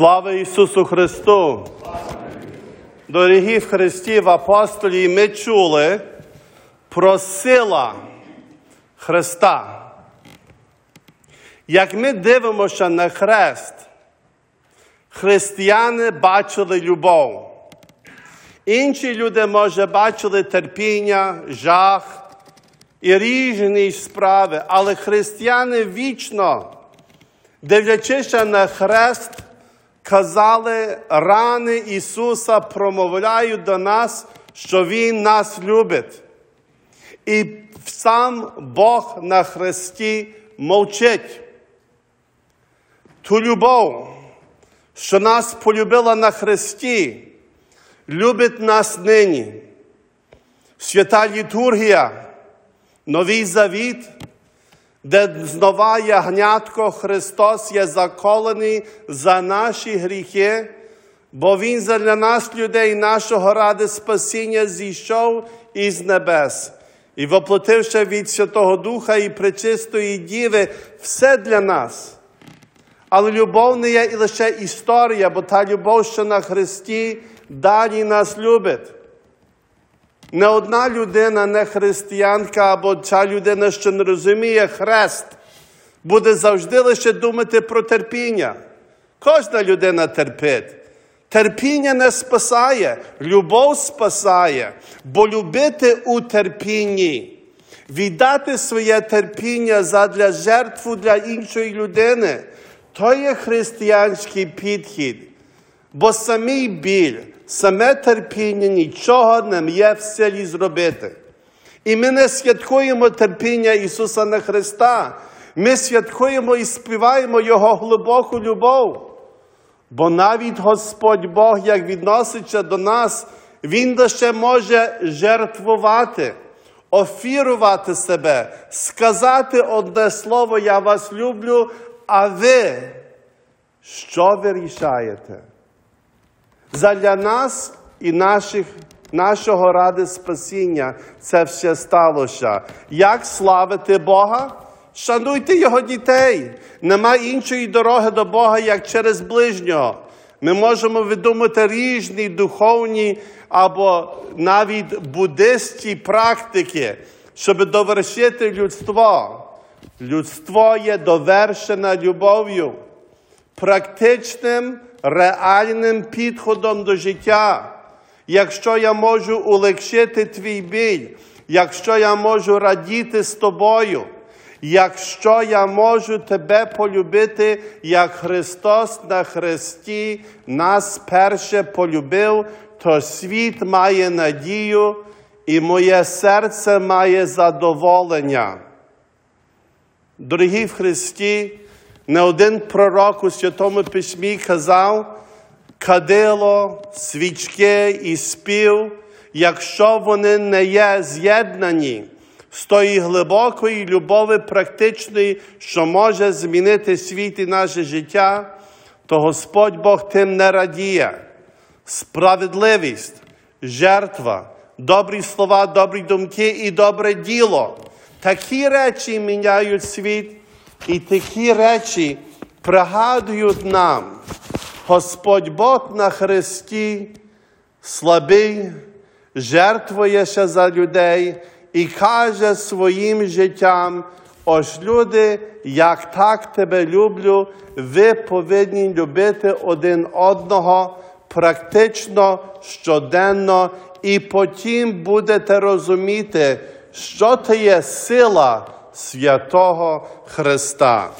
Слава Ісусу Христу! Дорогі в Христі в апостолі, ми чули про сила Христа. Як ми дивимося на хрест, християни бачили любов. Інші люди, може, бачили терпіння, жах і різні справи, але християни вічно, дивлячися на хрест, казали, рани Ісуса промовляють до нас, що Він нас любить. І сам Бог на хресті мовчить. Ту любов, що нас полюбила на хресті, любить нас нині. Свята літургія, новий завіт, де знова ягнятко Христос є заколений за наші гріхи, бо Він для нас, людей, нашого ради спасіння, зійшов із небес. І воплотивши від Святого Духа і Пречистої Діви все для нас. Але любов не є і лише історія, бо та любов, що на Христі далі нас любить. Не одна людина, не християнка, або ця людина, що не розуміє хрест, буде завжди лише думати про терпіння. Кожна людина терпить. Терпіння не спасає, любов спасає, бо любити у терпінні, віддати своє терпіння задля жертву для іншої людини, то є християнський підхід. Бо самий біль, саме терпіння нічого не є в силі зробити. І ми не святкуємо терпіння Ісуса на Христа. Ми святкуємо і співаємо Його глибоку любов. Бо навіть Господь Бог, як відноситься до нас, Він лише може жертвувати, офірувати себе, сказати одне слово, я вас люблю, а ви що ви рішаєте? Задля нас і наших, нашого ради спасіння це все сталося. Як славити Бога? Шануйте Його дітей. Нема іншої дороги до Бога, як через ближнього. Ми можемо видумати різні духовні або навіть буддистські практики, щоб довершити людство. Людство є довершене любов'ю, практичним, реальним підходом до життя. Якщо я можу улегшити твій біль, якщо я можу радіти з тобою, якщо я можу тебе полюбити, як Христос на Христі нас перше полюбив, то світ має надію і моє серце має задоволення. Дорогі в Христі, не один пророк у Святому Письмі казав, кадило, свічки і спів, якщо вони не є з'єднані з тої глибокої любові практичної, що може змінити світ і наше життя, то Господь Бог тим не радіє. Справедливість, жертва, добрі слова, добрі думки і добре діло. Такі речі міняють світ, і такі речі пригадують нам. Господь Бог на Христі слабий, жертвується за людей і каже своїм життям, ось люди, як так тебе люблю, ви повинні любити один одного практично щоденно, і потім будете розуміти, що це є сила святого Христа.